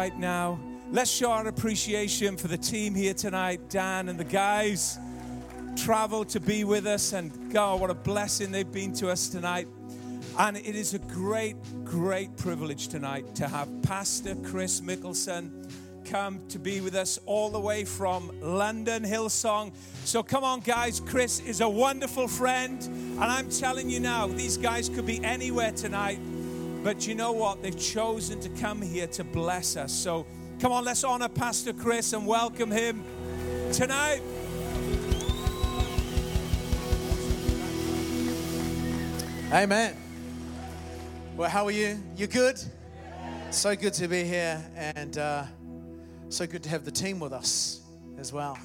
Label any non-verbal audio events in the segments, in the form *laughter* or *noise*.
right now. Let's show our appreciation for the team here tonight, Dan and the guys. Traveled to be with us, and God, what a blessing they've been to us tonight. And it is a great, great privilege tonight to have Pastor Kris Mikkelson come to be with us all the way from London, Hillsong. So come on, guys. Kris is a wonderful friend. And I'm telling you now, these guys could be anywhere tonight. But you know what? They've chosen to come here to bless us. So come on, let's honor Pastor Kris and welcome him tonight. Amen. Well, how are you? You good? So good to be here, and uh, so good to have the team with us as well.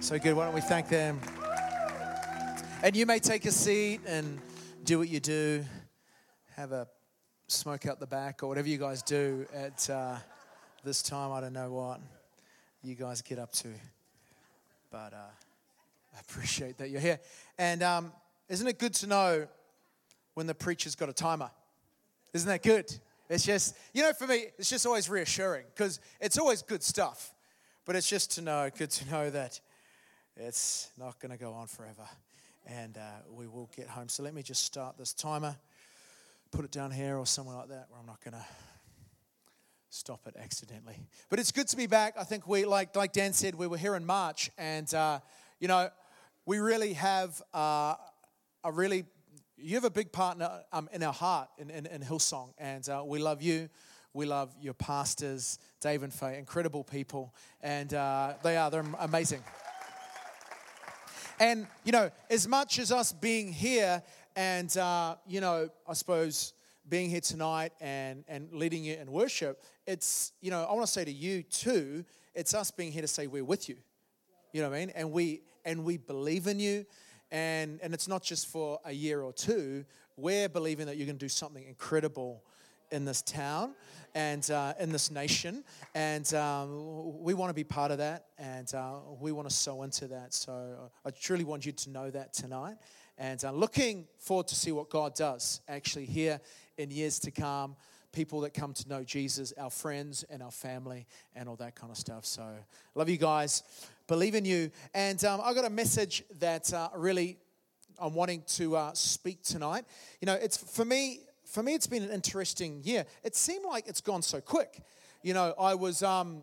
So good. Why don't we thank them? And you may take a seat and do what you do. Have a smoke out the back or whatever you guys do at uh, this time. I don't know what you guys get up to, but uh, I appreciate that you're here. And um, isn't it good to know when the preacher's got a timer? Isn't that good? It's just, you know, for me, it's just always reassuring because it's always good stuff. But it's just to know, good to know that it's not going to go on forever and uh, we will get home. So let me just start this timer, put it down here or somewhere like that where I'm not going to stop it accidentally. But it's good to be back. I think we, like, like Dan said, we were here in March and, uh, you know, we really have uh, a really you have a big partner um, in our heart in, in, in Hillsong, and uh, we love you. We love your pastors, Dave and Faye, incredible people, and uh, they are, they're amazing. And, you know, as much as us being here and, uh, you know, I suppose being here tonight and, and leading you in worship, it's, you know, I want to say to you too, it's us being here to say we're with you. You know what I mean? And we, and we believe in you and, and it's not just for a year or two. We're believing that you're going to do something incredible in this town and uh, in this nation. And um, we want to be part of that and uh, we want to sow into that. So uh, I truly want you to know that tonight. And uh, looking forward to see what God does actually here in years to come. People that come to know Jesus, our friends and our family, and all that kind of stuff. So, love you guys believe in you. And um, I got a message that uh, really I'm wanting to uh, speak tonight. You know, it's for me. For me, it's been an interesting year. It seemed like it's gone so quick. You know, I was. Um,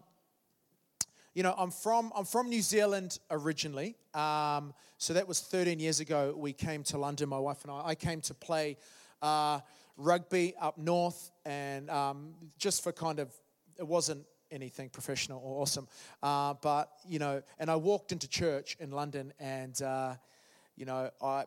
you know, I'm from I'm from New Zealand originally. Um, so that was 13 years ago. We came to London, my wife and I. I came to play uh, rugby up north, and um, just for kind of, it wasn't anything professional or awesome. Uh, but, you know, and I walked into church in London and, uh, you know, I,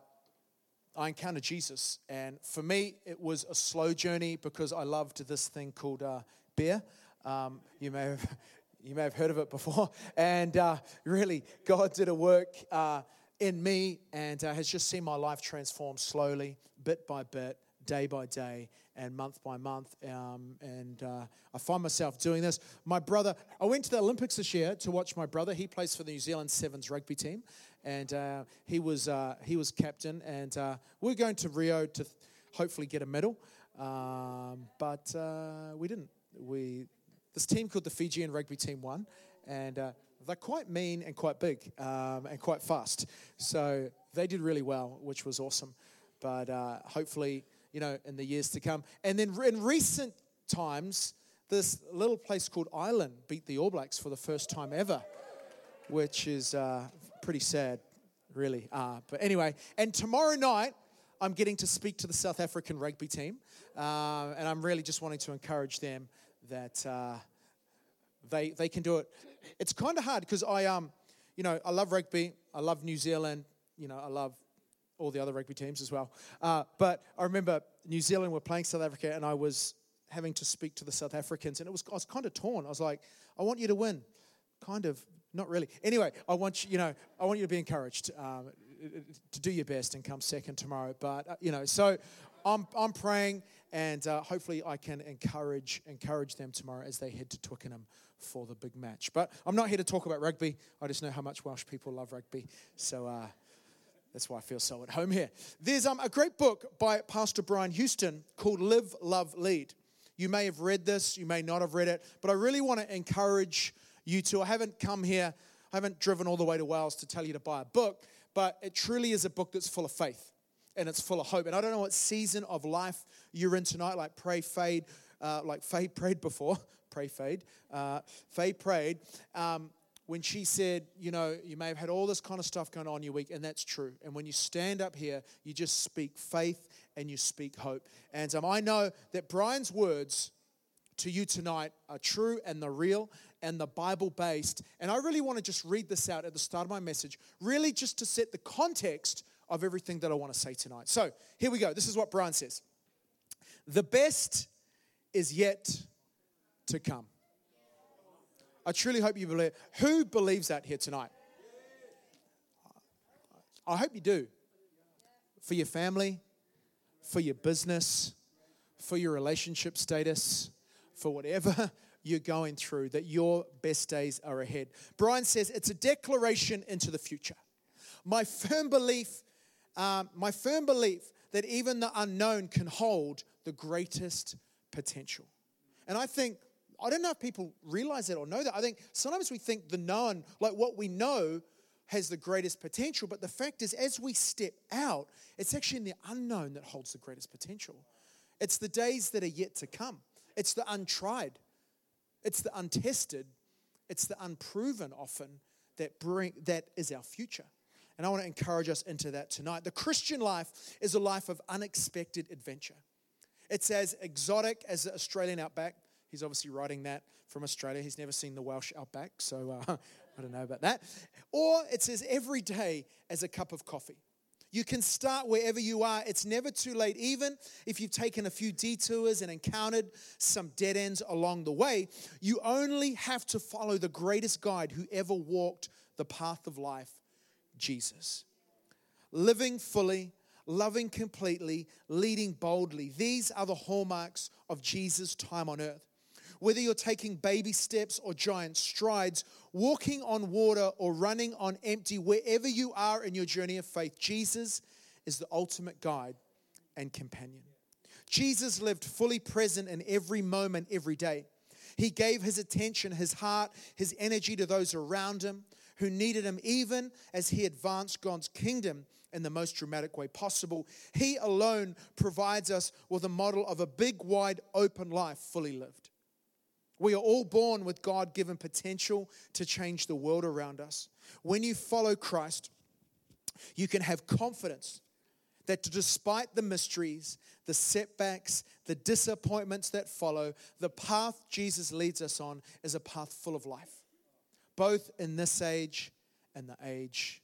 I encountered Jesus. And for me, it was a slow journey because I loved this thing called uh, beer. Um, you, may have, you may have heard of it before. *laughs* And uh, really, God did a work uh, in me and uh, has just seen my life transform slowly, bit by bit, day by day and month by month. Um, and uh, I find myself doing this. My brother, I went to the Olympics this year to watch my brother. He plays for the New Zealand Sevens rugby team, and uh, he was uh, he was captain. And uh, we're going to Rio to hopefully get a medal, um, but we didn't. We this team called the Fijian rugby team won, and uh, they're quite mean and quite big um, and quite fast. So they did really well, which was awesome. But hopefully you know, in the years to come. And then in recent times, this little place called Ireland beat the All Blacks for the first time ever, which is uh, pretty sad, really. Uh, but anyway, and tomorrow night, I'm getting to speak to the South African rugby team, uh, and I'm really just wanting to encourage them that uh, they they can do it. It's kind of hard because I um, you know, I love rugby, I love New Zealand, you know, I love all the other rugby teams as well. Uh, but I remember New Zealand were playing South Africa, and I was having to speak to the South Africans, and it was I was kind of torn. I was like, I want you to win, kind of, not really. Anyway, I want you, you know, I want you to be encouraged um, to do your best and come second tomorrow. But uh, you know, so I'm I'm praying, and uh, hopefully I can encourage encourage them tomorrow as they head to Twickenham for the big match. But I'm not here to talk about rugby. I just know how much Welsh people love rugby. So. Uh, that's why I feel so at home here. There's um, a great book by Pastor Brian Houston called Live, Love, Lead. You may have read this, you may not have read it, but I really want to encourage you to. I haven't come here, I haven't driven all the way to Wales to tell you to buy a book, but it truly is a book that's full of faith and it's full of hope. And I don't know what season of life you're in tonight, like pray, fade, uh, like Faye *laughs* prayed before, pray, fade, uh, Faye prayed. Um, when she said, you know, you may have had all this kind of stuff going on your week, and that's true. And when you stand up here, you just speak faith and you speak hope. And um, I know that Brian's words to you tonight are true and they're real and the Bible based. And I really want to just read this out at the start of my message, really just to set the context of everything that I want to say tonight. So here we go. This is what Brian says The best is yet to come. I truly hope you believe. Who believes that here tonight? I hope you do. For your family, for your business, for your relationship status, for whatever *laughs* you're going through, that your best days are ahead. Brian says it's a declaration into the future. My firm belief, um, my firm belief that even the unknown can hold the greatest potential. And I think, I don't know if people realize that or know that. I think sometimes we think the known, like what we know, has the greatest potential. But the fact is, as we step out, it's actually in the unknown that holds the greatest potential. It's the days that are yet to come, it's the untried, it's the untested, it's the unproven often that, bring, that is our future. And I want to encourage us into that tonight. The Christian life is a life of unexpected adventure. It's as exotic as the Australian outback. He's obviously writing that from Australia. He's never seen the Welsh outback, so uh, *laughs* I don't know about that. Or it's as everyday as a cup of coffee. You can start wherever you are. It's never too late, even if you've taken a few detours and encountered some dead ends along the way. You only have to follow the greatest guide who ever walked the path of life Jesus. Living fully, loving completely, leading boldly. These are the hallmarks of Jesus' time on earth. Whether you're taking baby steps or giant strides, walking on water or running on empty, wherever you are in your journey of faith, Jesus is the ultimate guide and companion. Jesus lived fully present in every moment, every day. He gave his attention, his heart, his energy to those around him who needed him, even as he advanced God's kingdom in the most dramatic way possible. He alone provides us with a model of a big, wide, open life fully lived. We are all born with God given potential to change the world around us. When you follow Christ, you can have confidence that despite the mysteries, the setbacks, the disappointments that follow, the path Jesus leads us on is a path full of life, both in this age and the age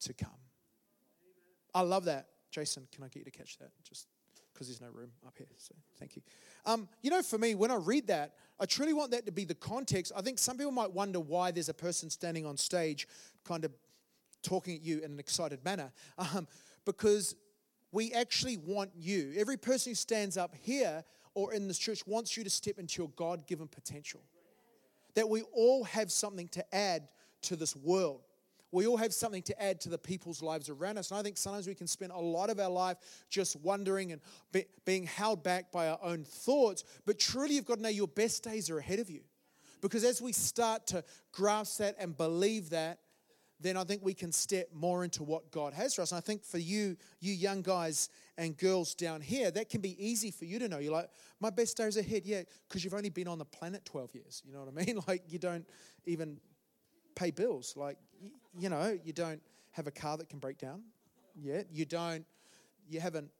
to come. I love that. Jason, can I get you to catch that? Just because there's no room up here. So thank you. Um, you know, for me, when I read that, I truly want that to be the context. I think some people might wonder why there's a person standing on stage kind of talking at you in an excited manner. *laughs* Um, because we actually want you, every person who stands up here or in this church wants you to step into your God given potential. That we all have something to add to this world we all have something to add to the people's lives around us. And I think sometimes we can spend a lot of our life just wondering and be, being held back by our own thoughts. But truly, you've got to know your best days are ahead of you. Because as we start to grasp that and believe that, then I think we can step more into what God has for us. And I think for you, you young guys and girls down here, that can be easy for you to know. You're like, my best days ahead, yeah, because you've only been on the planet 12 years. You know what I mean? *laughs* Like, you don't even pay bills. Like, you know, you don't have a car that can break down yet. You don't, you haven't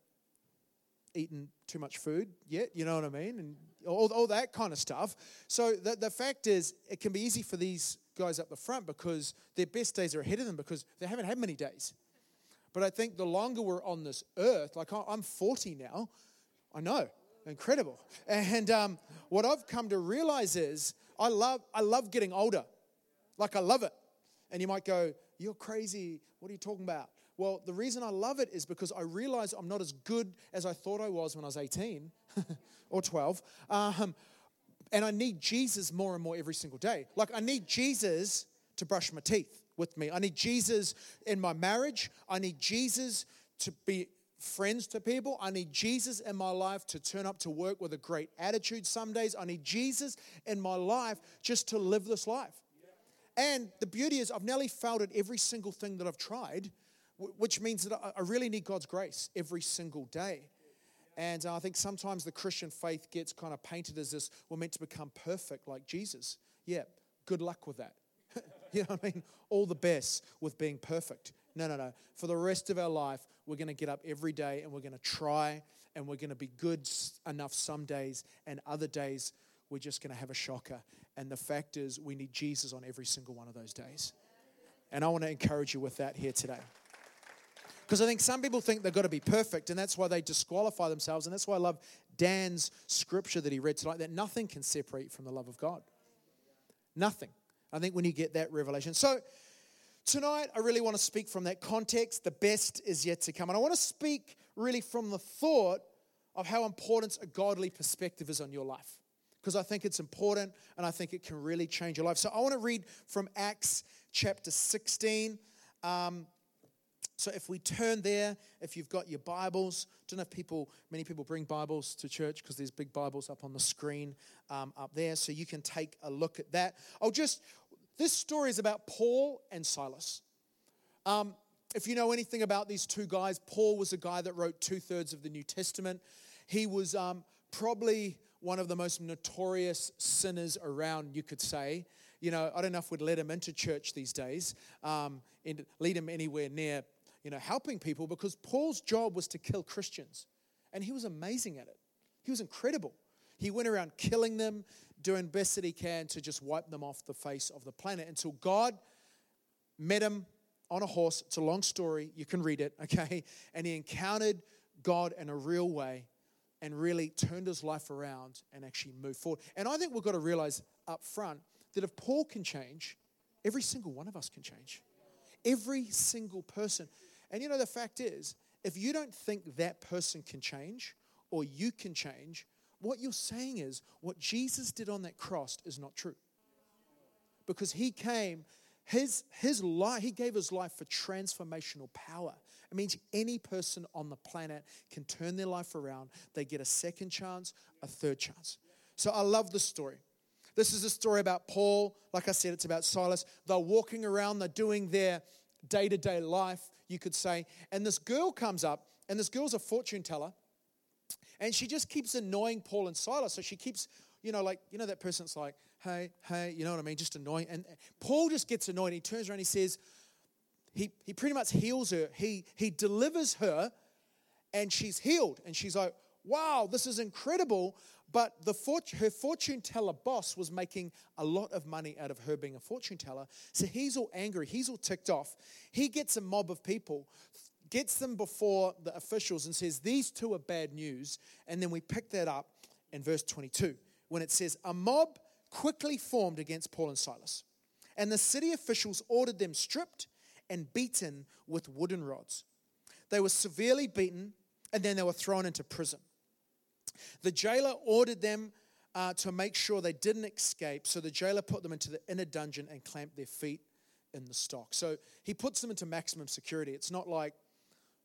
eaten too much food yet, you know what I mean? And all, all that kind of stuff. So the, the fact is, it can be easy for these guys up the front because their best days are ahead of them because they haven't had many days. But I think the longer we're on this earth, like I'm 40 now, I know, incredible. And um, what I've come to realize is I love, I love getting older. Like I love it. And you might go, You're crazy. What are you talking about? Well, the reason I love it is because I realize I'm not as good as I thought I was when I was 18 *laughs* or 12. Um, and I need Jesus more and more every single day. Like, I need Jesus to brush my teeth with me. I need Jesus in my marriage. I need Jesus to be friends to people. I need Jesus in my life to turn up to work with a great attitude some days. I need Jesus in my life just to live this life. And the beauty is, I've nearly failed at every single thing that I've tried, which means that I really need God's grace every single day. And uh, I think sometimes the Christian faith gets kind of painted as this we're meant to become perfect like Jesus. Yeah, good luck with that. *laughs* you know what I mean? All the best with being perfect. No, no, no. For the rest of our life, we're going to get up every day and we're going to try and we're going to be good enough some days, and other days, we're just going to have a shocker. And the fact is, we need Jesus on every single one of those days. And I want to encourage you with that here today. Because I think some people think they've got to be perfect, and that's why they disqualify themselves. And that's why I love Dan's scripture that he read tonight that nothing can separate from the love of God. Nothing. I think when you get that revelation. So, Tonight, I really want to speak from that context. The best is yet to come. And I want to speak really from the thought of how important a godly perspective is on your life. Because I think it's important and I think it can really change your life. So I want to read from Acts chapter 16. Um, so if we turn there, if you've got your Bibles, don't know if people, many people bring Bibles to church because there's big Bibles up on the screen um, up there, so you can take a look at that. I'll just this story is about Paul and Silas. Um, if you know anything about these two guys, Paul was a guy that wrote two thirds of the New Testament. He was um, probably one of the most notorious sinners around, you could say. You know, I don't know if we'd let him into church these days um, and lead him anywhere near, you know, helping people because Paul's job was to kill Christians. And he was amazing at it. He was incredible. He went around killing them, doing best that he can to just wipe them off the face of the planet until God met him on a horse. It's a long story. You can read it, *laughs* okay? And he encountered God in a real way and really turned his life around and actually moved forward. And I think we've got to realize up front that if Paul can change, every single one of us can change. Every single person. And you know, the fact is, if you don't think that person can change or you can change, what you're saying is what Jesus did on that cross is not true. Because he came, his, his life, he gave his life for transformational power. It means any person on the planet can turn their life around. They get a second chance, a third chance. So I love the story. This is a story about Paul. Like I said, it's about Silas. They're walking around, they're doing their day to day life, you could say. And this girl comes up, and this girl's a fortune teller. And she just keeps annoying Paul and Silas. So she keeps, you know, like, you know, that person's like, hey, hey, you know what I mean? Just annoying. And Paul just gets annoyed. He turns around he says, he, he pretty much heals her. He, he delivers her and she's healed. And she's like, wow, this is incredible. But the fort- her fortune teller boss was making a lot of money out of her being a fortune teller. So he's all angry. He's all ticked off. He gets a mob of people, gets them before the officials and says, These two are bad news. And then we pick that up in verse 22 when it says, A mob quickly formed against Paul and Silas. And the city officials ordered them stripped and beaten with wooden rods. They were severely beaten and then they were thrown into prison. The jailer ordered them uh, to make sure they didn't escape, so the jailer put them into the inner dungeon and clamped their feet in the stock. So he puts them into maximum security. It's not like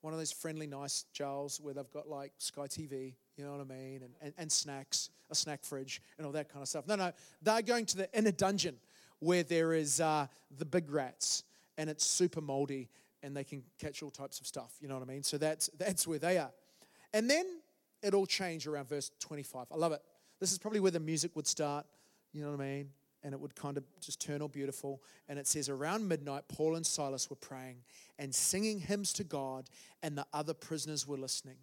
one of those friendly, nice jails where they've got like Sky TV, you know what I mean, and, and, and snacks, a snack fridge, and all that kind of stuff. No, no, they're going to the inner dungeon where there is uh, the big rats, and it's super moldy, and they can catch all types of stuff. You know what I mean? So that's that's where they are. And then it all changed around verse 25. I love it. This is probably where the music would start. You know what I mean? and it would kind of just turn all beautiful. And it says, Around midnight, Paul and Silas were praying and singing hymns to God, and the other prisoners were listening.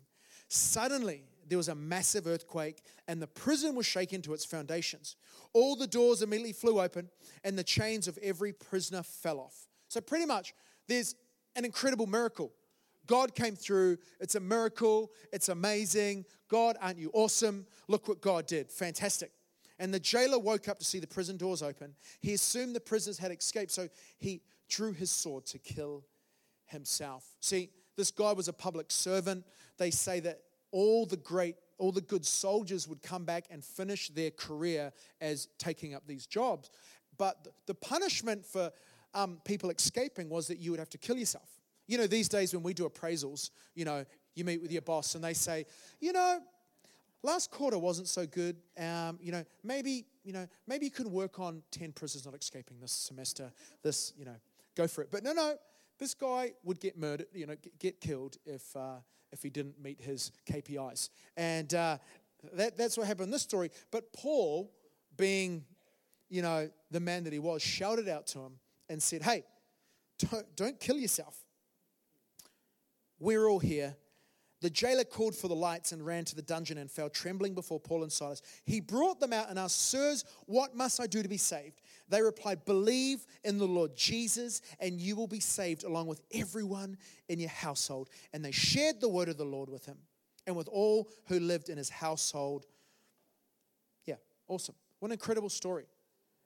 Suddenly, there was a massive earthquake, and the prison was shaken to its foundations. All the doors immediately flew open, and the chains of every prisoner fell off. So, pretty much, there's an incredible miracle. God came through. It's a miracle. It's amazing. God, aren't you awesome? Look what God did. Fantastic. And the jailer woke up to see the prison doors open. He assumed the prisoners had escaped, so he drew his sword to kill himself. See, this guy was a public servant. They say that all the great, all the good soldiers would come back and finish their career as taking up these jobs. But the punishment for um, people escaping was that you would have to kill yourself. You know, these days when we do appraisals, you know, You meet with your boss and they say, you know, last quarter wasn't so good. Um, you know, maybe, you know, maybe you could work on 10 prisoners not escaping this semester. This, you know, go for it. But no, no, this guy would get murdered, you know, get killed if, uh, if he didn't meet his KPIs. And uh, that, that's what happened in this story. But Paul, being, you know, the man that he was, shouted out to him and said, hey, don't, don't kill yourself. We're all here. The jailer called for the lights and ran to the dungeon and fell trembling before Paul and Silas. He brought them out and asked, Sirs, what must I do to be saved? They replied, Believe in the Lord Jesus, and you will be saved along with everyone in your household. And they shared the word of the Lord with him and with all who lived in his household. Yeah, awesome. What an incredible story.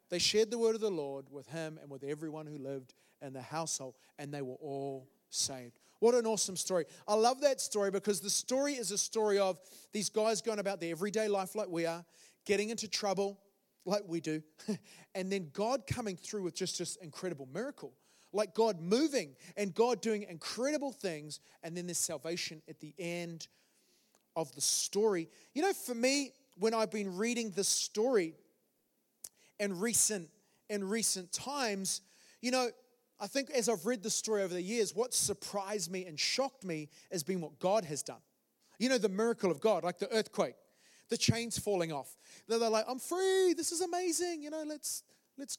They shared the word of the Lord with him and with everyone who lived in the household, and they were all saved. What an awesome story. I love that story because the story is a story of these guys going about their everyday life like we are, getting into trouble like we do, *laughs* and then God coming through with just this incredible miracle. Like God moving and God doing incredible things, and then there's salvation at the end of the story. You know, for me, when I've been reading this story in recent in recent times, you know, I think as I've read the story over the years, what surprised me and shocked me has been what God has done. You know, the miracle of God, like the earthquake, the chains falling off. They're, like, I'm free. This is amazing. You know, let's let's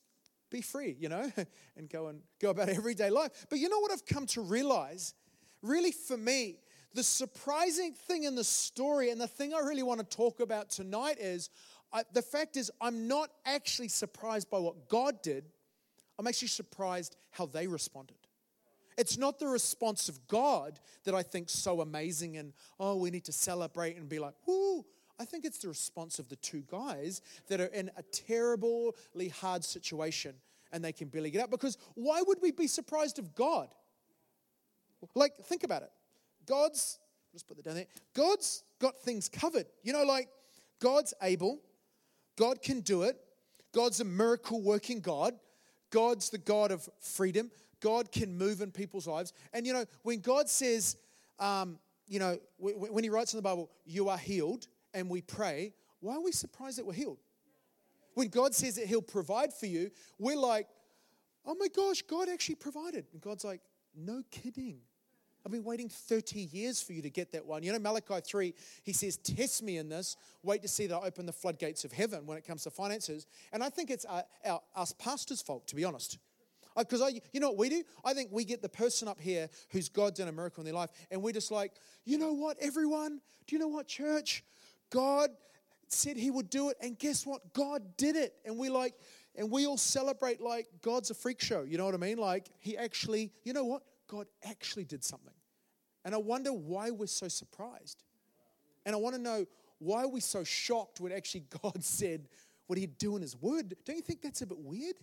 be free, you know, *laughs* and go and go about everyday life. But you know what I've come to realize? Really, for me, the surprising thing in the story and the thing I really want to talk about tonight is I, the fact is, I'm not actually surprised by what God did. I'm actually surprised how they responded. It's not the response of God that I think so amazing and, oh, we need to celebrate and be like, whoo. I think it's the response of the two guys that are in a terribly hard situation and they can barely get out. Because why would we be surprised of God? Like, think about it. God's, just put that down there. God's got things covered. You know, like, God's able, God can do it, God's a miracle working God. God's the God of freedom. God can move in people's lives. And you know, when God says, um, you know, when He writes in the Bible, you are healed, and we pray, why are we surprised that we're healed? When God says that He'll provide for you, we're like, oh my gosh, God actually provided. And God's like, no kidding. I've been waiting 30 years for you to get that one. You know, Malachi 3, he says, Test me in this. Wait to see that I open the floodgates of heaven when it comes to finances. And I think it's our, our us pastors' fault, to be honest. Uh, because I, you know what we do? I think we get the person up here who's God done a miracle in their life, and we're just like, you know what, everyone? Do you know what, church? God said He would do it, and guess what? God did it. And we like, and we all celebrate like God's a freak show. You know what I mean? Like He actually, you know what? God actually did something. And I wonder why we're so surprised. And I want to know why are we so shocked when actually *laughs* God said what he'd do in his word? Don't you think that's a bit weird?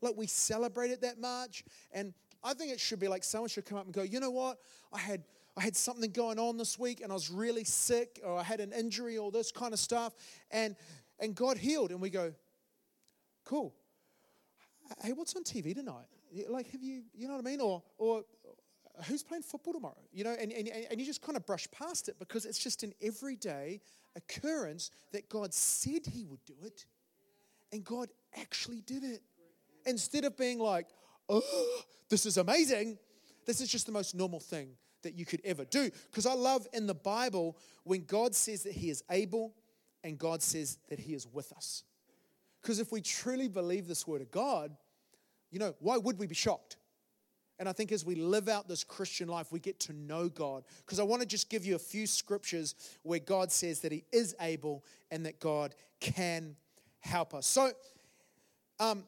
Like we celebrate it that much. And I think it should be like someone should come up and go, you know what? I had I had something going on this week and I was really sick or I had an injury or this kind of stuff and and God healed and we go, cool. Hey, what's on TV tonight? Like, have you, you know what I mean? Or, or who's playing football tomorrow? You know, and, and, and you just kind of brush past it because it's just an everyday occurrence that God said He would do it, and God actually did it. Instead of being like, oh, this is amazing, this is just the most normal thing that you could ever do. Because I love in the Bible when God says that He is able and God says that He is with us. Because if we truly believe this word of God, you know, why would we be shocked? And I think as we live out this Christian life, we get to know God. Because I want to just give you a few scriptures where God says that He is able and that God can help us. So, um,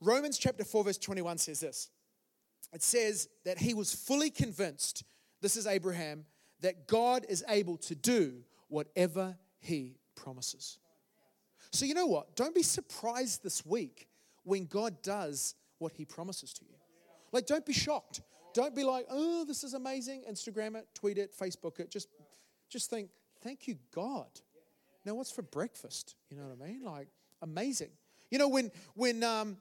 Romans chapter 4, verse 21 says this it says that he was fully convinced, this is Abraham, that God is able to do whatever He promises. So, you know what? Don't be surprised this week when God does what He promises to you. Like, don't be shocked. Don't be like, oh, this is amazing. Instagram it, tweet it, Facebook it. Just, just think, thank you, God. Now, what's for breakfast? You know what I mean? Like, amazing. You know, when when um,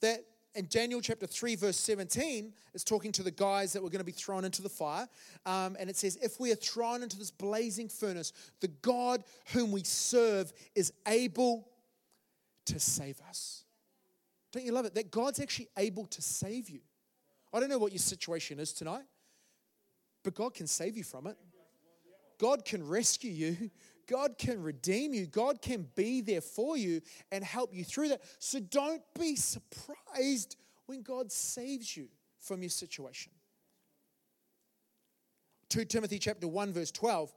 that in Daniel chapter 3, verse 17, it's talking to the guys that were going to be thrown into the fire. Um, and it says, If we are thrown into this blazing furnace, the God whom we serve is able to save us. Don't you love it? That God's actually able to save you. I don't know what your situation is tonight, but God can save you from it. God can rescue you. God can redeem you. God can be there for you and help you through that. So don't be surprised when God saves you from your situation. 2 Timothy chapter 1 verse 12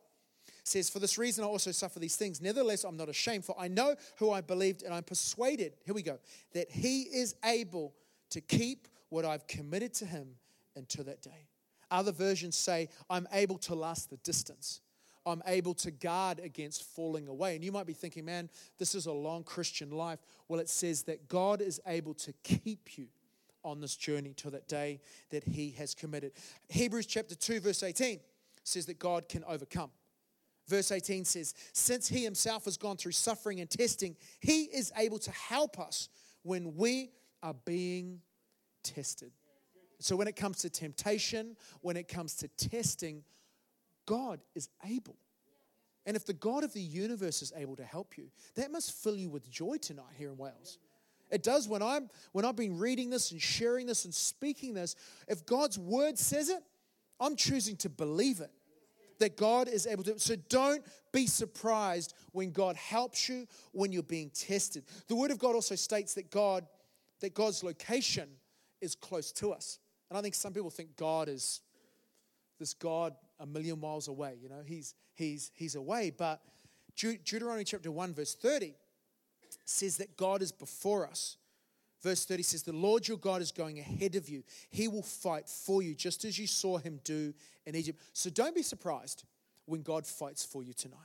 says, For this reason I also suffer these things. Nevertheless, I'm not ashamed, for I know who I believed, and I'm persuaded, here we go, that he is able to keep what I've committed to him until that day. Other versions say, I'm able to last the distance. I'm able to guard against falling away. And you might be thinking, man, this is a long Christian life. Well, it says that God is able to keep you on this journey till that day that He has committed. Hebrews chapter 2, verse 18 says that God can overcome. Verse 18 says, Since He Himself has gone through suffering and testing, He is able to help us when we are being tested. So, when it comes to temptation, when it comes to testing, God is able. And if the God of the universe is able to help you, that must fill you with joy tonight here in Wales. It does when I'm when I've been reading this and sharing this and speaking this. If God's word says it, I'm choosing to believe it. That God is able to. So don't be surprised when God helps you when you're being tested. The word of God also states that God that God's location is close to us. And I think some people think God is this God a million miles away. You know, he's, he's, he's away. But Deuteronomy chapter 1, verse 30 says that God is before us. Verse 30 says, The Lord your God is going ahead of you. He will fight for you, just as you saw him do in Egypt. So don't be surprised when God fights for you tonight.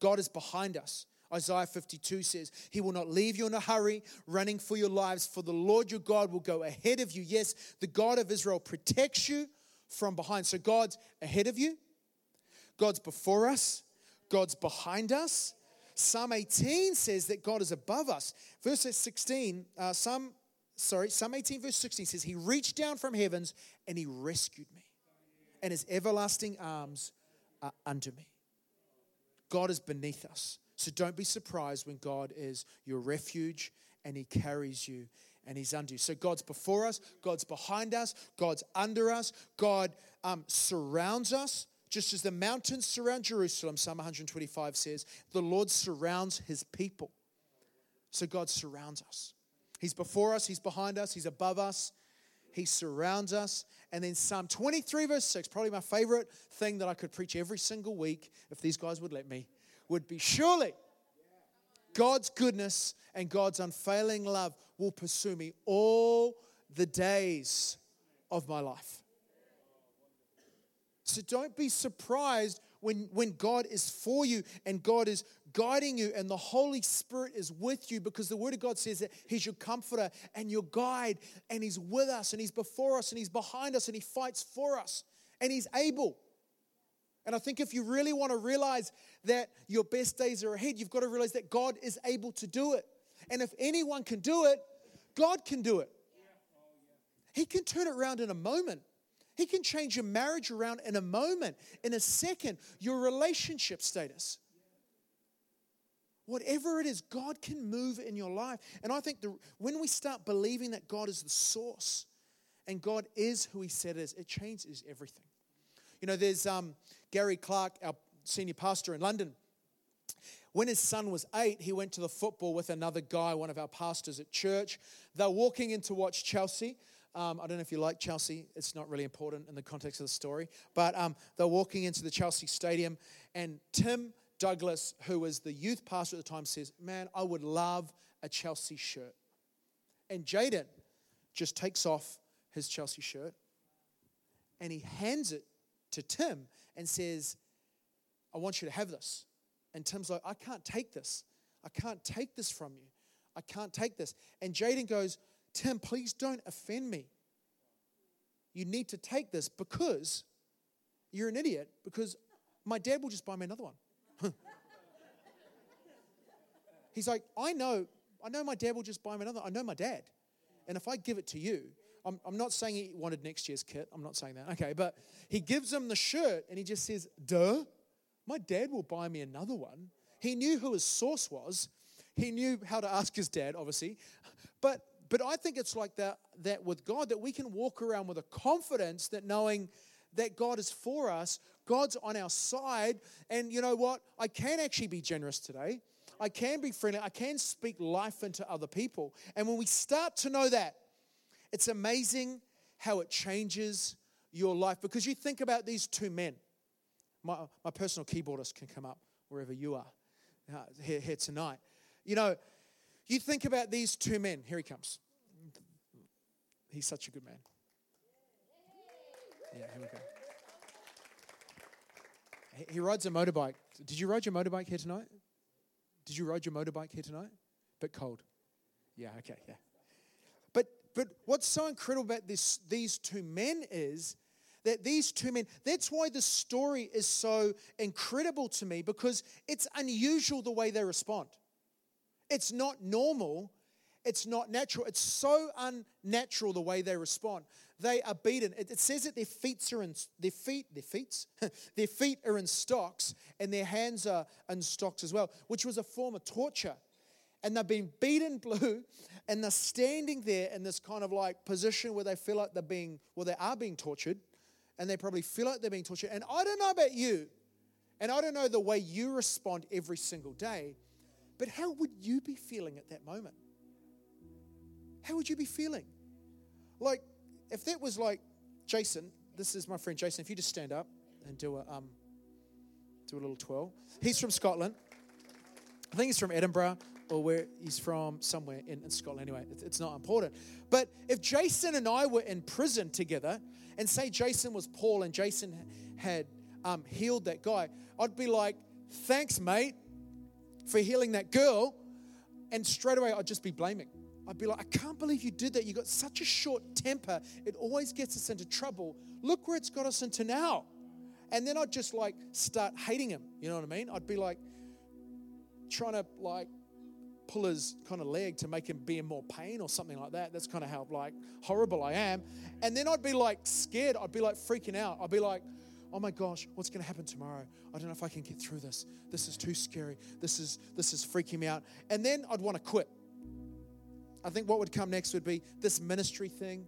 God is behind us. Isaiah 52 says, He will not leave you in a hurry, running for your lives, for the Lord your God will go ahead of you. Yes, the God of Israel protects you from behind. So God's ahead of you, God's before us, God's behind us. Psalm 18 says that God is above us. Verse 16, uh, Psalm, sorry, Psalm 18, verse 16 says, He reached down from heavens and He rescued me, and His everlasting arms are under me. God is beneath us. So don't be surprised when God is your refuge and He carries you and he's under you. So God's before us, God's behind us, God's under us, God um, surrounds us. Just as the mountains surround Jerusalem, Psalm 125 says, the Lord surrounds his people. So God surrounds us. He's before us, he's behind us, he's above us, he surrounds us. And then Psalm 23, verse 6, probably my favorite thing that I could preach every single week, if these guys would let me, would be surely God's goodness and God's unfailing love will pursue me all the days of my life. So don't be surprised when, when God is for you and God is guiding you and the Holy Spirit is with you because the Word of God says that He's your comforter and your guide and He's with us and He's before us and He's behind us and He fights for us and He's able. And I think if you really want to realize that your best days are ahead, you've got to realize that God is able to do it. And if anyone can do it, God can do it. He can turn it around in a moment. He can change your marriage around in a moment, in a second, your relationship status. Whatever it is, God can move in your life. And I think the, when we start believing that God is the source and God is who He said is, it changes everything. You know, there's um, Gary Clarke, our senior pastor in London. When his son was eight, he went to the football with another guy, one of our pastors at church. They're walking in to watch Chelsea. Um, I don't know if you like Chelsea. It's not really important in the context of the story. But um, they're walking into the Chelsea stadium, and Tim Douglas, who was the youth pastor at the time, says, Man, I would love a Chelsea shirt. And Jaden just takes off his Chelsea shirt and he hands it to Tim and says, I want you to have this. And Tim's like, I can't take this. I can't take this from you. I can't take this. And Jaden goes, Tim, please don't offend me. You need to take this because you're an idiot, because my dad will just buy me another one. *laughs* He's like, I know, I know my dad will just buy me another. I know my dad. And if I give it to you, I'm, I'm not saying he wanted next year's kit. I'm not saying that. Okay, but he gives him the shirt and he just says, duh, my dad will buy me another one. He knew who his source was. He knew how to ask his dad, obviously. But but I think it's like that, that with God, that we can walk around with a confidence that knowing that God is for us, God's on our side. And you know what? I can actually be generous today. I can be friendly. I can speak life into other people. And when we start to know that, it's amazing how it changes your life. Because you think about these two men. My, my personal keyboardist can come up wherever you are uh, here, here tonight. You know, you think about these two men. Here he comes. He's such a good man. Yeah, here we go. He rides a motorbike. Did you ride your motorbike here tonight? Did you ride your motorbike here tonight? Bit cold. Yeah, okay, yeah. But what's so incredible about this these two men is that these two men, that's why the story is so incredible to me because it's unusual the way they respond. It's not normal. It's not natural. It's so unnatural the way they respond. They are beaten. It, says that their feet are in their feet, their feet, *laughs* their feet are in stocks, and their hands are in stocks as well, which was a form of torture. And they've been beaten blue, and they're standing there in this kind of like position where they feel like they're being, well, they are being tortured, and they probably feel like they're being tortured. And I don't know about you, and I don't know the way you respond every single day, but how would you be feeling at that moment? How would you be feeling? Like, if that was like Jason, this is my friend Jason. If you just stand up and do a um, do a little twirl. He's from Scotland. I think he's from Edinburgh or where he's from somewhere in, in Scotland. Anyway, it's, it's not important. But if Jason and I were in prison together, and say Jason was Paul and Jason had um, healed that guy, I'd be like, "Thanks, mate for healing that girl, and straight away I'd just be blaming. I'd be like, I can't believe you did that. You got such a short temper. It always gets us into trouble. Look where it's got us into now. And then I'd just like start hating him. You know what I mean? I'd be like trying to like pull his kind of leg to make him be in more pain or something like that. That's kind of how like horrible I am. And then I'd be like scared. I'd be like freaking out. I'd be like, oh my gosh, what's going to happen tomorrow? I don't know if I can get through this. This is too scary. This is this is freaking me out. And then I'd want to quit. I think what would come next would be this ministry thing.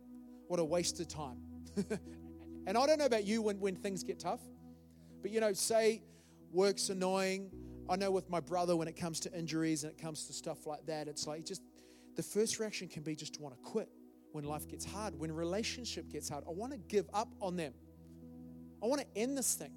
What a waste of time. *laughs* and I don't know about you when, when things get tough, but you know, say work's annoying. I know with my brother when it comes to injuries and it comes to stuff like that, it's like just the first reaction can be just to want to quit when life gets hard, when relationship gets hard. I want to give up on them. I want to end this thing.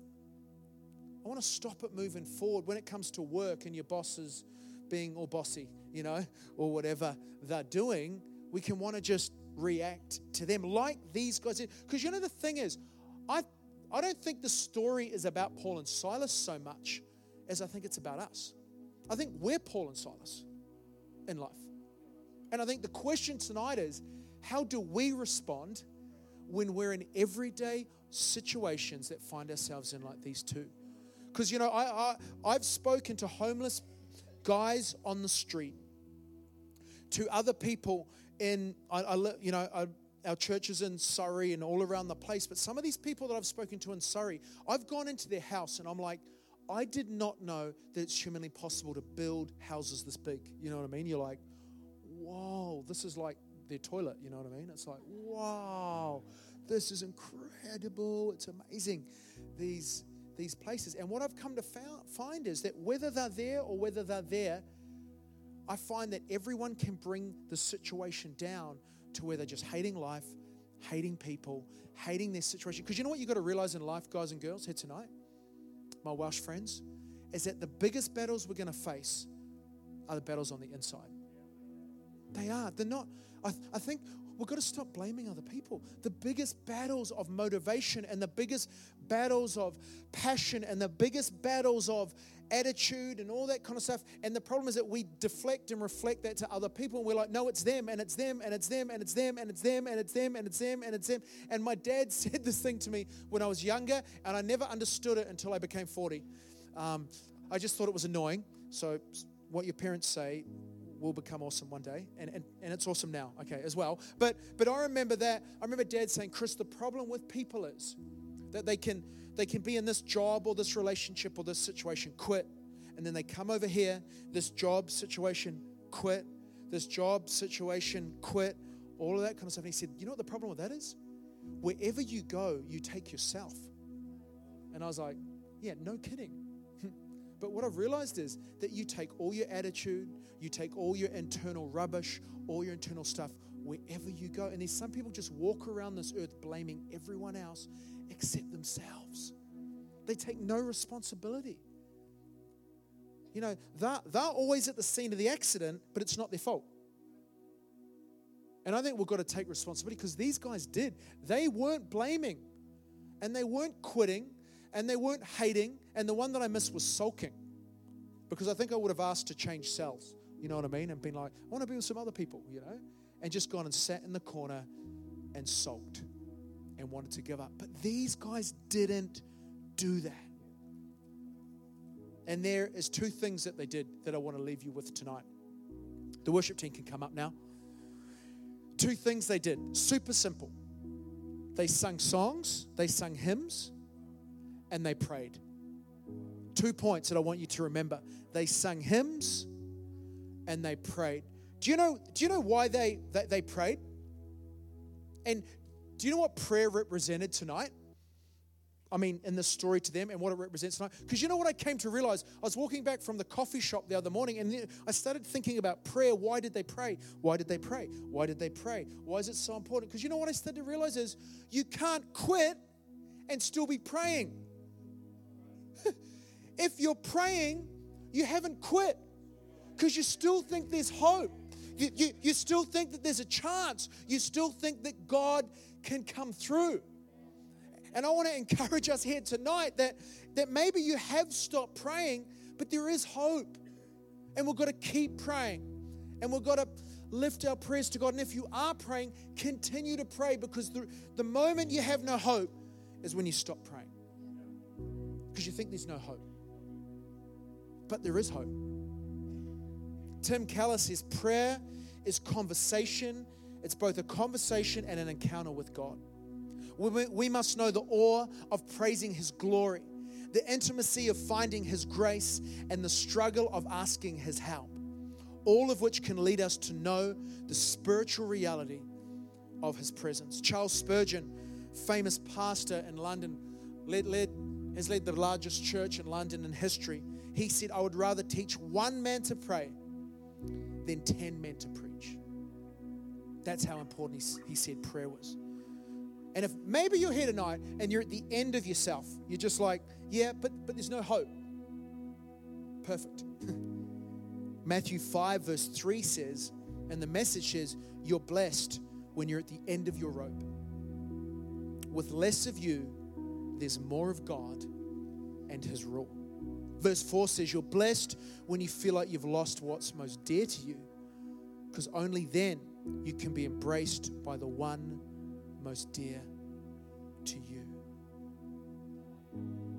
I want to stop it moving forward when it comes to work and your bosses being all bossy, you know, or whatever they're doing. We can want to just react to them like these guys. Because you know, the thing is, I, I don't think the story is about Paul and Silas so much as I think it's about us. I think we're Paul and Silas in life. And I think the question tonight is how do we respond when we're in everyday situations that find ourselves in like these two. Because, you know, I, I, I've spoken to homeless guys on the street, to other people in, I, I you know, I, our churches in Surrey and all around the place. But some of these people that I've spoken to in Surrey, I've gone into their house and I'm like, I did not know that it's humanly possible to build houses this big. You know what I mean? You're like, whoa, this is like their toilet. You know what I mean? It's like, wow. This is incredible. It's amazing, these, these places. And what I've come to find is that whether they're there or whether they're there, I find that everyone can bring the situation down to where they're just hating life, hating people, hating their situation. Because you know what you've got to realize in life, guys and girls, here tonight, my Welsh friends, is that the biggest battles we're going to face are the battles on the inside. They are. They're not. I, I think We've got to stop blaming other people. The biggest battles of motivation and the biggest battles of passion and the biggest battles of attitude and all that kind of stuff. And the problem is that we deflect and reflect that to other people. We're like, no, it's them and it's them and it's them and it's them and it's them and it's them and it's them and it's them. And my dad *laughs* said this thing to me when I was younger and I never understood it until I became 40. Um, I just thought it was annoying. So, what your parents say will become awesome one day, and, and, and it's awesome now, okay, as well. But but I remember that I remember Dad saying, Kris, the problem with people is that they can they can be in this job or this relationship or this situation, quit, and then they come over here, this job situation, quit, this job situation, quit, all of that kind of stuff. And he said, You know what the problem with that is? Wherever you go, you take yourself. And I was like, Yeah, no kidding. But what I've realized is that you take all your attitude, you take all your internal rubbish, all your internal stuff, wherever you go. And there's some people just walk around this earth blaming everyone else except themselves. They take no responsibility. You know, they're, they're always at the scene of the accident, but it's not their fault. And I think we've got to take responsibility because these guys did. They weren't blaming and they weren't quitting and they weren't hating. And the one that I missed was sulking because I think I would have asked to change cells, you know what I mean? And been like, I want to be with some other people, you know? And just gone and sat in the corner and sulked and wanted to give up. But these guys didn't do that. And there is two things that they did that I want to leave you with tonight. The worship team can come up now. Two things they did, super simple. They sung songs, they sung hymns, and they prayed. Two points that I want you to remember. They sung hymns and they prayed. Do you know, do you know why they, they, they prayed? And do you know what prayer represented tonight? I mean, in the story to them and what it represents tonight. Because you know what I came to realize? I was walking back from the coffee shop the other morning and I started thinking about prayer. Why did they pray? Why did they pray? Why did they pray? Why is it so important? Because you know what I started to realize is you can't quit and still be praying. If you're praying, you haven't quit because you still think there's hope. You, you, you still think that there's a chance. You still think that God can come through. And I want to *laughs* encourage us here tonight that, that maybe you have stopped praying, but there is hope. And we've got to keep praying. And we've got to lift our prayers to God. And if you are praying, continue to pray because the, the moment you have no hope is when you stop praying. Because you think there's no hope. But there is hope. Tim Keller says prayer is conversation, it's both a conversation and an encounter with God. We we must know the awe of praising His glory, the intimacy of finding His grace, and the struggle of asking His help, all of which can lead us to know the spiritual reality of His presence. Charles Spurgeon, famous pastor in London, led, led, has led the largest church in London in history. He said, I would rather teach one man to pray than 10 men to preach. That's how important he, he said prayer was. And if maybe you're here tonight and you're at the end of yourself, you're just like, yeah, but, but there's no hope. Perfect. *laughs* Matthew 5, verse 3 says, and the message says, you're blessed when you're at the end of your rope. With less of you, there's more of God and His rule. Verse 4 says, You're blessed when you feel like you've lost what's most dear to you, because only then you can be embraced by the one most dear to you.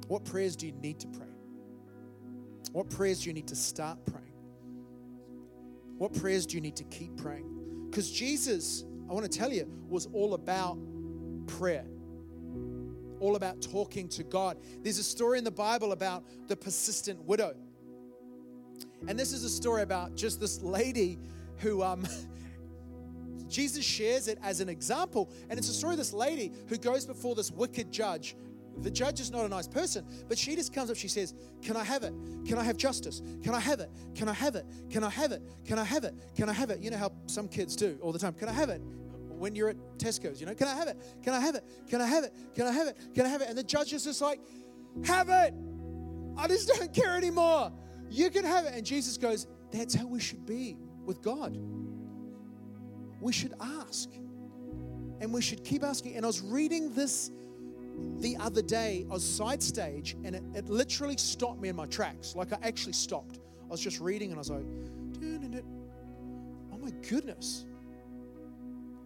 What prayers do you need to pray? What prayers do you need to start praying? What prayers do you need to keep praying? Because Jesus, I want to tell you, was all about prayer, all about talking to God. There's a story in the Bible about the persistent widow. And this is a story about just this lady who um, *laughs* Jesus shares it as an example. And it's a story of this lady who goes before this wicked judge. The judge is not a nice person, but she just comes up, she says, Can I have it? Can I have justice? Can I have it? Can I have it? Can I have it? Can I have it? Can I have it? You know how some kids do all the time. Can I have it? When you're at Tesco's, you know, can I have it? Can I have it? Can I have it? Can I have it? Can I have it? And the judge is just like, Have it. I just don't care anymore. You can have it. And Jesus goes, That's how we should be with God we should ask. And we should keep asking. And I was reading this the other day, I was side stage, and it, it literally stopped me in my tracks. Like I actually stopped. I was just reading and I was like, oh my goodness.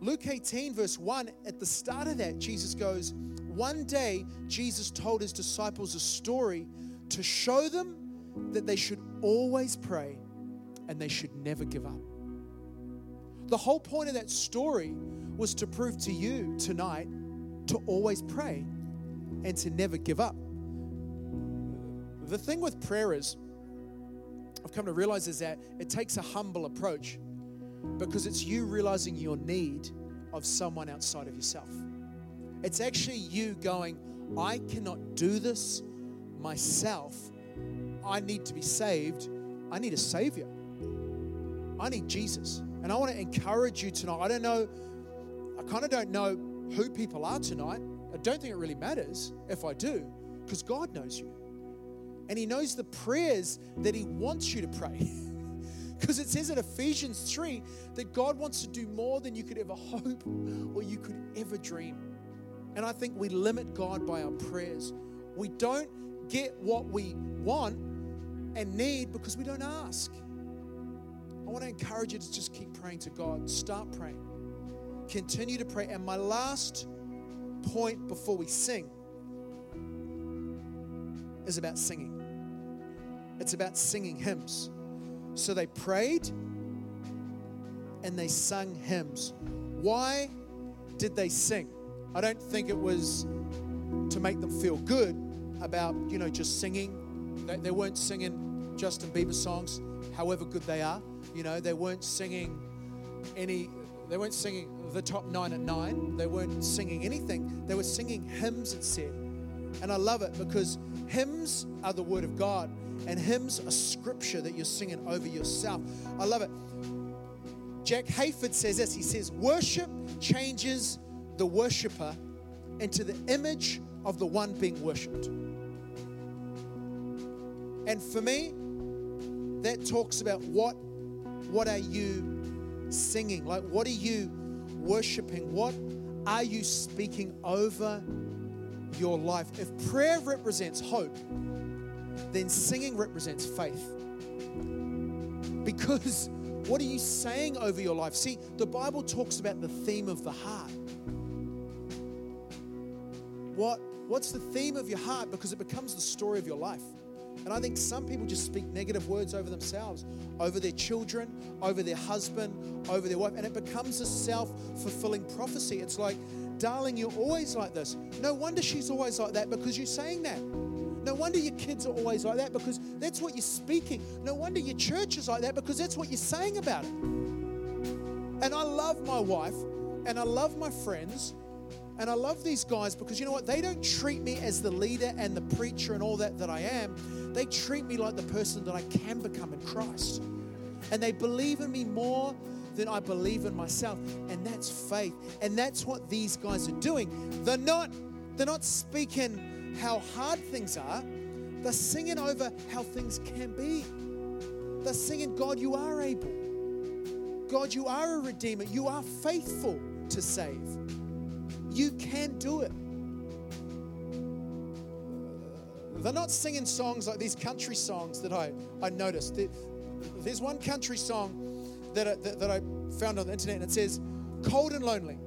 Luke 18, verse 1, at the start of that, Jesus goes, One day, Jesus told his disciples a story to show them that they should always pray and they should never give up. The whole point of that story was to prove to you tonight to always pray and to never give up. The thing with prayer is, I've come to realize is that it takes a humble approach because it's you realizing your need of someone outside of yourself. It's actually you going, I cannot do this myself. I need to be saved. I need a Savior. I need Jesus. And I want to encourage you tonight. I don't know, I kind of don't know who people are tonight. I don't think it really matters if I do, because God knows you. And He knows the prayers that He wants you to pray. *laughs* Because it says in Ephesians 3 that God wants to do more than you could ever hope or you could ever dream. And I think we limit God by our prayers. We don't get what we want and need because we don't ask. I want to encourage you to just keep praying to God. Start praying. Continue to pray. And my last point before we sing is about singing. It's about singing hymns. So they prayed and they sung hymns. Why did they sing? I don't think it was to make them feel good about, you know, just singing. They, they weren't singing Justin Bieber songs, however good they are. You know, they weren't singing any, they weren't singing the top nine at nine. They weren't singing anything. They were singing hymns, it said. And I love it because hymns are the word of God and hymns are scripture that you're singing over yourself. I love it. Jack Hayford says this he says, Worship changes the worshiper into the image of the one being worshiped. And for me, that talks about what, what are you singing? Like, what are you worshiping? What are you speaking over your life? If prayer represents hope, then singing represents faith. Because what are you saying over your life? See, the Bible talks about the theme of the heart. What, what's the theme of your heart? Because it becomes the story of your life. And I think some people just speak negative words over themselves, over their children, over their husband, over their wife, and it becomes a self fulfilling prophecy. It's like, darling, you're always like this. No wonder she's always like that because you're saying that. No wonder your kids are always like that because that's what you're speaking. No wonder your church is like that because that's what you're saying about it. And I love my wife and I love my friends and I love these guys because you know what? They don't treat me as the leader and the preacher and all that that I am. They treat me like the person that I can become in Christ. And they believe in me more than I believe in myself. And that's faith. And that's what these guys are doing. They're not they're not speaking how hard things are, they're singing over how things can be. They're singing, God, you are able. God, you are a redeemer. You are faithful to save. You can do it. They're not singing songs like these country songs that I, I noticed. There's one country song that I, that, that I found on the internet and it says, Cold and Lonely.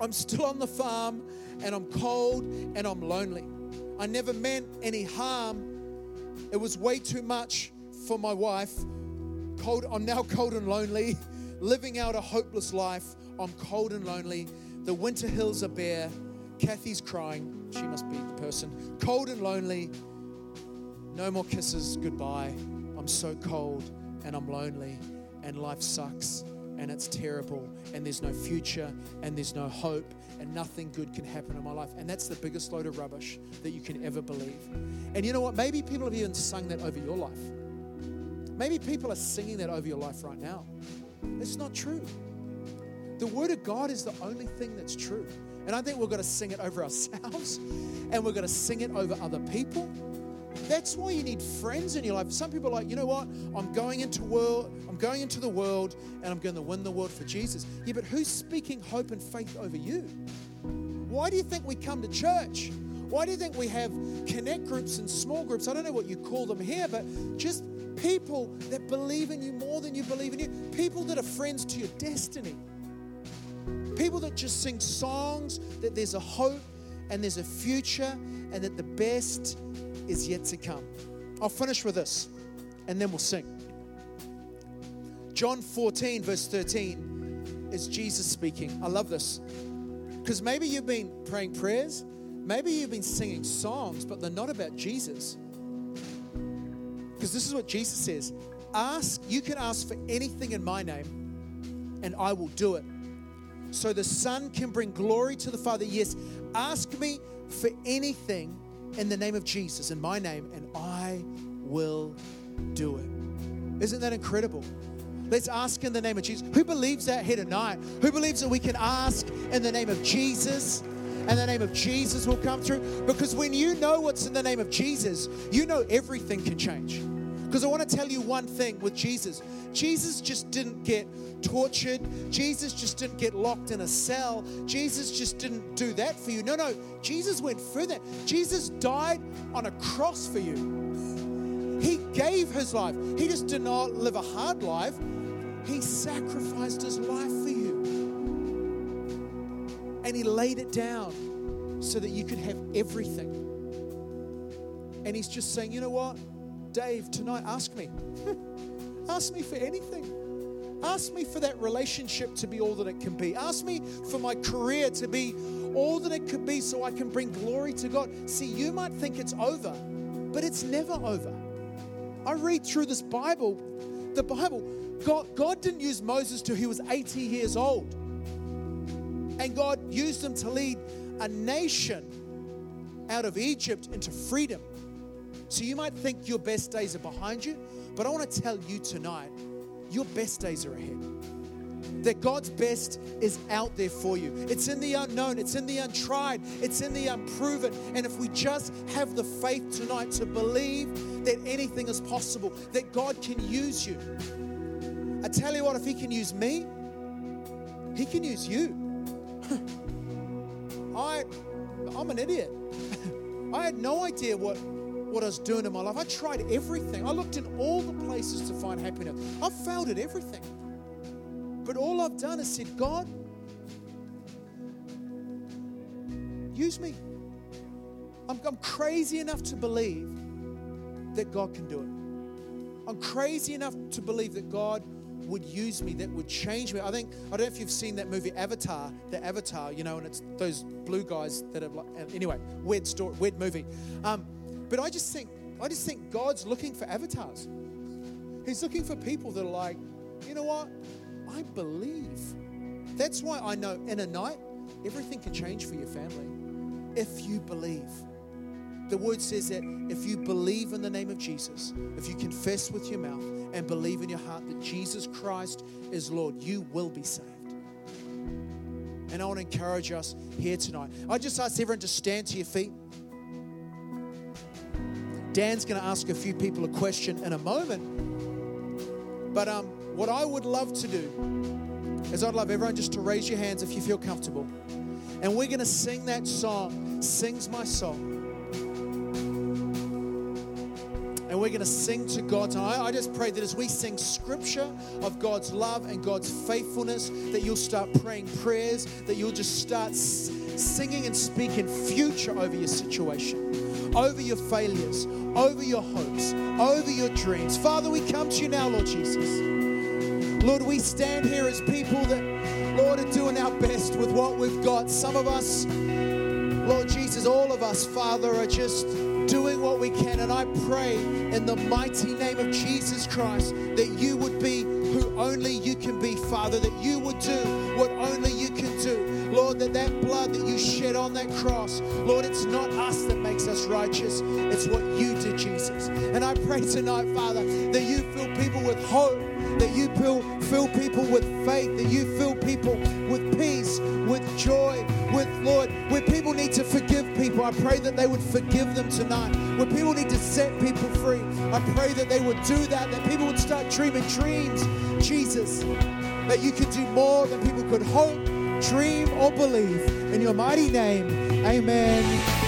I'm still on the farm and I'm cold and I'm lonely. I never meant any harm. It was way too much for my wife. Cold, I'm now cold and lonely, *laughs* living out a hopeless life. I'm cold and lonely. The winter hills are bare. Kathy's crying. She must be the person. Cold and lonely. No more kisses. Goodbye. I'm so cold and I'm lonely and life sucks and it's terrible and there's no future and there's no hope and nothing good can happen in my life. And that's the biggest load of rubbish that you can ever believe. And you know what? Maybe people have even sung that over your life. Maybe people are singing that over your life right now. It's not true. The Word of God is the only thing that's true. And I think we're going to sing it over ourselves *laughs* and we're going to sing it over other people that's why you need friends in your life. Some people are like, you know what? I'm going into world, I'm going into the world and I'm going to win the world for Jesus. Yeah, but who's speaking hope and faith over you? Why do you think we come to church? Why do you think we have connect groups and small groups? I don't know what you call them here, but just people that believe in you more than you believe in you. People that are friends to your destiny. People that just sing songs that there's a hope and there's a future and that the best is yet to come. I'll finish with this and then we'll sing. John 14, verse 13, is Jesus speaking. I love this. Because maybe you've been praying prayers, maybe you've been singing songs, but they're not about Jesus. Because this is what Jesus says Ask, you can ask for anything in my name, and I will do it. So the Son can bring glory to the Father. Yes, ask me for anything in the name of Jesus, in my name, and I will do it. Isn't that incredible? Let's ask in the name of Jesus. Who believes that here tonight? Who believes that we can ask in the name of Jesus? And the name of Jesus will come through. Because when you know what's in the name of Jesus, you know everything can change. Because I want to tell you one thing with Jesus Jesus just didn't get tortured. Jesus just didn't get locked in a cell. Jesus just didn't do that for you. No, no. Jesus went further. Jesus died on a cross for you. He gave his life. He just did not live a hard life. He sacrificed his life for you. And he laid it down so that you could have everything. And he's just saying, you know what? Dave, tonight, ask me. *laughs* ask me for anything. Ask me for that relationship to be all that it can be. Ask me for my career to be all that it could be so I can bring glory to God. See, you might think it's over, but it's never over. I read through this Bible, the Bible, God, God didn't use Moses till he was 80 years old. And God used him to lead a nation out of Egypt into freedom. So you might think your best days are behind you, but I want to tell you tonight your best days are ahead. That God's best is out there for you. It's in the unknown, it's in the untried, it's in the unproven. And if we just have the faith tonight to believe that anything is possible, that God can use you. I tell you what, if He can use me, He can use you. *laughs* I, I'm an idiot. *laughs* I had no idea what what I was doing in my life. I tried everything. I looked in all the places to find happiness. I've failed at everything. But all I've done is said, God, use me. I'm, I'm crazy enough to believe that God can do it. I'm crazy enough to believe that God would use me, that would change me. I think, I don't know if you've seen that movie Avatar, the Avatar, you know, and it's those blue guys that have, like, anyway, weird story, weird movie. Um, but I just think, I just think God's looking for avatars. He's looking for people that are like, you know what? I believe. That's why I know in a night, everything can change for your family if you believe. The word says that if you believe in the name of Jesus, if you confess with your mouth and believe in your heart that Jesus Christ is Lord, you will be saved. And I want to encourage us here tonight. I just ask everyone to stand to your feet. Dan's going to ask a few people a question in a moment. But um, what I would love to do is I'd love everyone just to raise your hands if you feel comfortable. And we're going to sing that song, Sings My Soul. And we're going to sing to God tonight. I just pray that as we sing scripture of God's love and God's faithfulness, that you'll start praying prayers, that you'll just start singing and speaking future over your situation, over your failures, over your hopes, over your dreams. Father, we come to you now, Lord Jesus. Lord, we stand here as people that, Lord, are doing our best with what we've got. Some of us, Lord Jesus, all of us, Father, are just doing what we can. And I pray in the mighty name of Jesus Christ that you would be who only you can be, Father, that you would do what only you can. Lord, that that blood that you shed on that cross, Lord, it's not us that makes us righteous, it's what you did, Jesus. And I pray tonight, Father, that you fill people with hope, that you fill, fill people with faith, that you fill people with peace, with joy, with, Lord, where people need to forgive people, I pray that they would forgive them tonight. Where people need to set people free, I pray that they would do that, that people would start dreaming dreams, Jesus, that you could do more than people could hope dream, or believe. In your mighty name, amen.